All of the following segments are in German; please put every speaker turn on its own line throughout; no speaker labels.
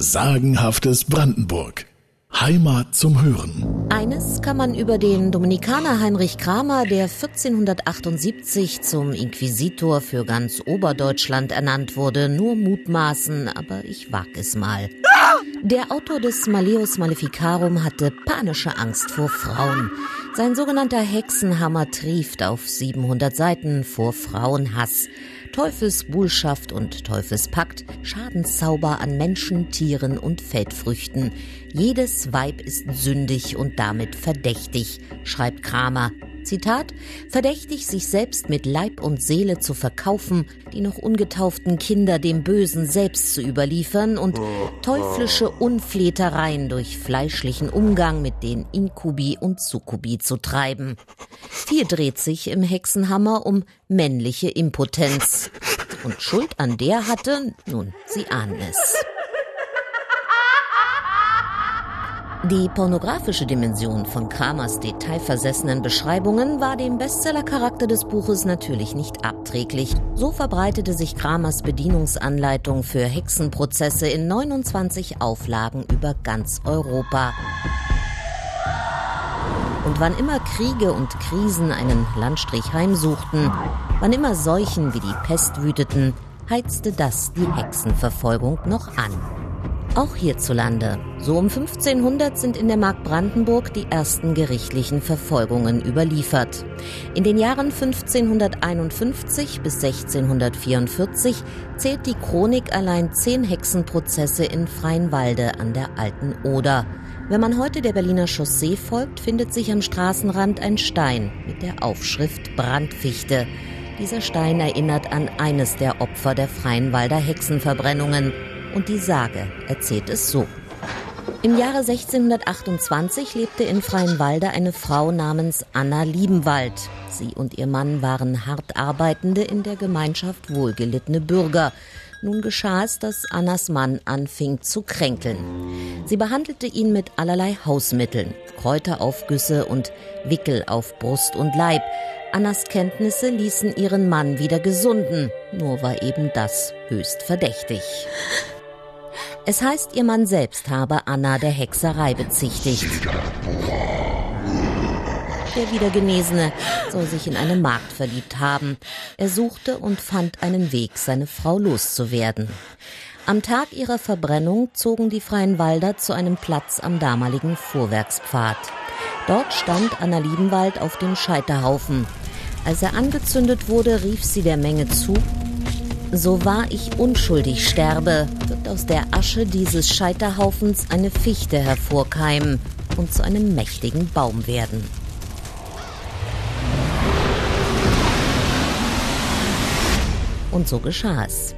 Sagenhaftes Brandenburg. Heimat zum Hören.
Eines kann man über den Dominikaner Heinrich Kramer, der 1478 zum Inquisitor für ganz Oberdeutschland ernannt wurde, nur mutmaßen, aber ich wag es mal. Der Autor des Malleus Maleficarum hatte panische Angst vor Frauen. Sein sogenannter Hexenhammer trieft auf 700 Seiten vor Frauenhass. Teufelsbuhlschaft und Teufelspakt, Schadenszauber an Menschen, Tieren und Feldfrüchten. Jedes Weib ist sündig und damit verdächtig, schreibt Kramer. Zitat, verdächtig, sich selbst mit Leib und Seele zu verkaufen, die noch ungetauften Kinder dem Bösen selbst zu überliefern und teuflische Unflätereien durch fleischlichen Umgang mit den Inkubi und Sukubi zu treiben. Viel dreht sich im Hexenhammer um männliche Impotenz. Und Schuld an der hatte, nun, Sie ahnen es. Die pornografische Dimension von Kramers detailversessenen Beschreibungen war dem Bestsellercharakter des Buches natürlich nicht abträglich. So verbreitete sich Kramers Bedienungsanleitung für Hexenprozesse in 29 Auflagen über ganz Europa. Und wann immer Kriege und Krisen einen Landstrich heimsuchten, wann immer Seuchen wie die Pest wüteten, heizte das die Hexenverfolgung noch an. Auch hierzulande. So um 1500 sind in der Mark Brandenburg die ersten gerichtlichen Verfolgungen überliefert. In den Jahren 1551 bis 1644 zählt die Chronik allein zehn Hexenprozesse in Freienwalde an der Alten Oder. Wenn man heute der Berliner Chaussee folgt, findet sich am Straßenrand ein Stein mit der Aufschrift Brandfichte. Dieser Stein erinnert an eines der Opfer der Freienwalder Hexenverbrennungen und die Sage erzählt es so. Im Jahre 1628 lebte in Freienwalde eine Frau namens Anna Liebenwald. Sie und ihr Mann waren hart arbeitende, in der Gemeinschaft wohlgelittene Bürger. Nun geschah es, dass Annas Mann anfing zu kränkeln. Sie behandelte ihn mit allerlei Hausmitteln, Kräuteraufgüsse und Wickel auf Brust und Leib. Annas Kenntnisse ließen ihren Mann wieder gesunden, nur war eben das höchst verdächtig. Es heißt, ihr Mann selbst habe Anna der Hexerei bezichtigt. Der Wiedergenesene soll sich in eine Magd verliebt haben. Er suchte und fand einen Weg, seine Frau loszuwerden. Am Tag ihrer Verbrennung zogen die Freien Walder zu einem Platz am damaligen Vorwerkspfad. Dort stand Anna Liebenwald auf dem Scheiterhaufen. Als er angezündet wurde, rief sie der Menge zu, so wahr ich unschuldig sterbe, wird aus der Asche dieses Scheiterhaufens eine Fichte hervorkeimen und zu einem mächtigen Baum werden. Und so geschah es.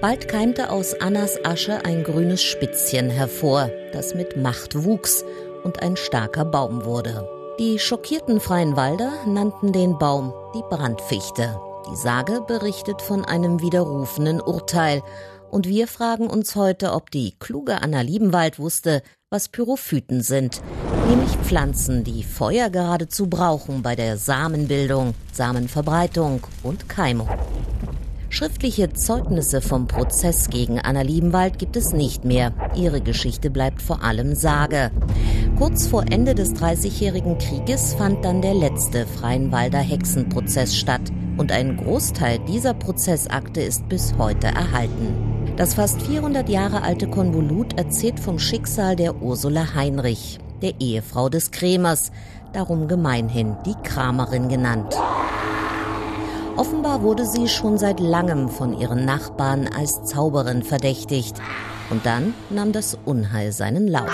Bald keimte aus Annas Asche ein grünes Spitzchen hervor, das mit Macht wuchs und ein starker Baum wurde. Die schockierten Freien Walder nannten den Baum die Brandfichte. Die Sage berichtet von einem widerrufenen Urteil. Und wir fragen uns heute, ob die kluge Anna Liebenwald wusste, was Pyrophyten sind, nämlich Pflanzen, die Feuer geradezu brauchen bei der Samenbildung, Samenverbreitung und Keimung. Schriftliche Zeugnisse vom Prozess gegen Anna Liebenwald gibt es nicht mehr. Ihre Geschichte bleibt vor allem Sage. Kurz vor Ende des Dreißigjährigen Krieges fand dann der letzte Freienwalder Hexenprozess statt und ein Großteil dieser Prozessakte ist bis heute erhalten. Das fast 400 Jahre alte Konvolut erzählt vom Schicksal der Ursula Heinrich, der Ehefrau des Krämers, darum gemeinhin die Kramerin genannt. Offenbar wurde sie schon seit langem von ihren Nachbarn als Zauberin verdächtigt. Und dann nahm das Unheil seinen Lauf.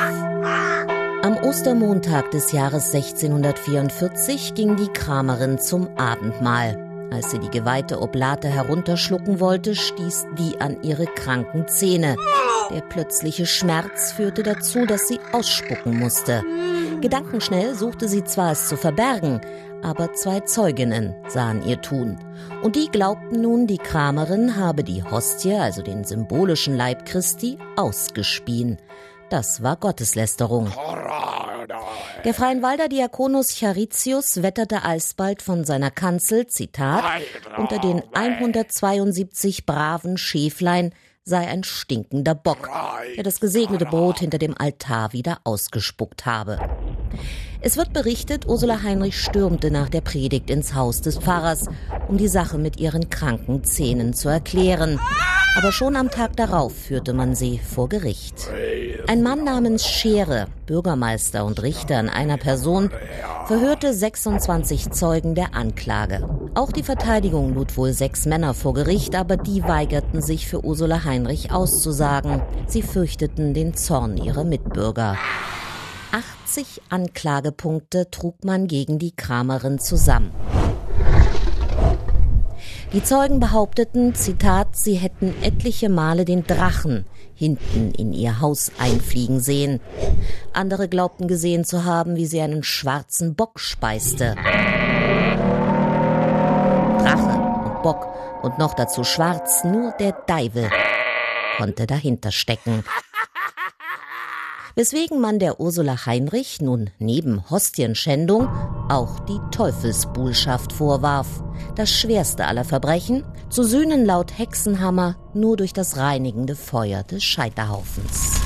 Am Ostermontag des Jahres 1644 ging die Kramerin zum Abendmahl. Als sie die geweihte Oblate herunterschlucken wollte, stieß die an ihre kranken Zähne. Der plötzliche Schmerz führte dazu, dass sie ausspucken musste. Gedankenschnell suchte sie zwar es zu verbergen, aber zwei Zeuginnen sahen ihr tun. Und die glaubten nun, die Kramerin habe die Hostie, also den symbolischen Leib Christi, ausgespien. Das war Gotteslästerung. Der Freienwalder Diakonus Charitius wetterte alsbald von seiner Kanzel, Zitat, unter den 172 braven Schäflein sei ein stinkender Bock, der das gesegnete Brot hinter dem Altar wieder ausgespuckt habe. Es wird berichtet, Ursula Heinrich stürmte nach der Predigt ins Haus des Pfarrers, um die Sache mit ihren kranken Zähnen zu erklären. Aber schon am Tag darauf führte man sie vor Gericht. Ein Mann namens Schere, Bürgermeister und Richter in einer Person, verhörte 26 Zeugen der Anklage. Auch die Verteidigung lud wohl sechs Männer vor Gericht, aber die weigerten sich für Ursula Heinrich auszusagen. Sie fürchteten den Zorn ihrer Mitbürger. 80 Anklagepunkte trug man gegen die Kramerin zusammen. Die Zeugen behaupteten, Zitat, sie hätten etliche Male den Drachen hinten in ihr Haus einfliegen sehen. Andere glaubten gesehen zu haben, wie sie einen schwarzen Bock speiste. Drache und Bock und noch dazu schwarz, nur der Deivel konnte dahinter stecken weswegen man der Ursula Heinrich nun neben Hostienschändung auch die Teufelsbuhlschaft vorwarf. Das schwerste aller Verbrechen, zu sühnen laut Hexenhammer nur durch das reinigende Feuer des Scheiterhaufens.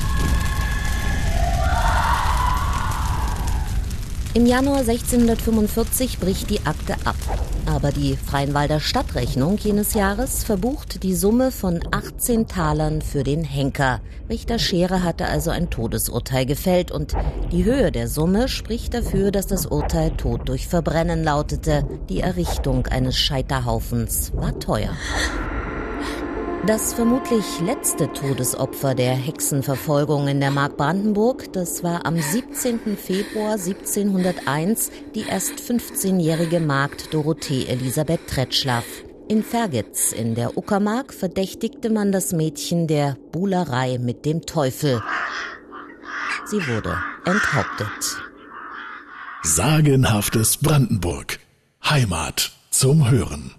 Im Januar 1645 bricht die Akte ab. Aber die Freienwalder Stadtrechnung jenes Jahres verbucht die Summe von 18 Talern für den Henker. Richter Schere hatte also ein Todesurteil gefällt und die Höhe der Summe spricht dafür, dass das Urteil Tod durch Verbrennen lautete. Die Errichtung eines Scheiterhaufens war teuer. Das vermutlich letzte Todesopfer der Hexenverfolgung in der Mark Brandenburg, das war am 17. Februar 1701 die erst 15-jährige Magd Dorothee Elisabeth Tretschlaff. In Fergitz in der Uckermark verdächtigte man das Mädchen der Buhlerei mit dem Teufel. Sie wurde enthauptet.
Sagenhaftes Brandenburg. Heimat zum Hören.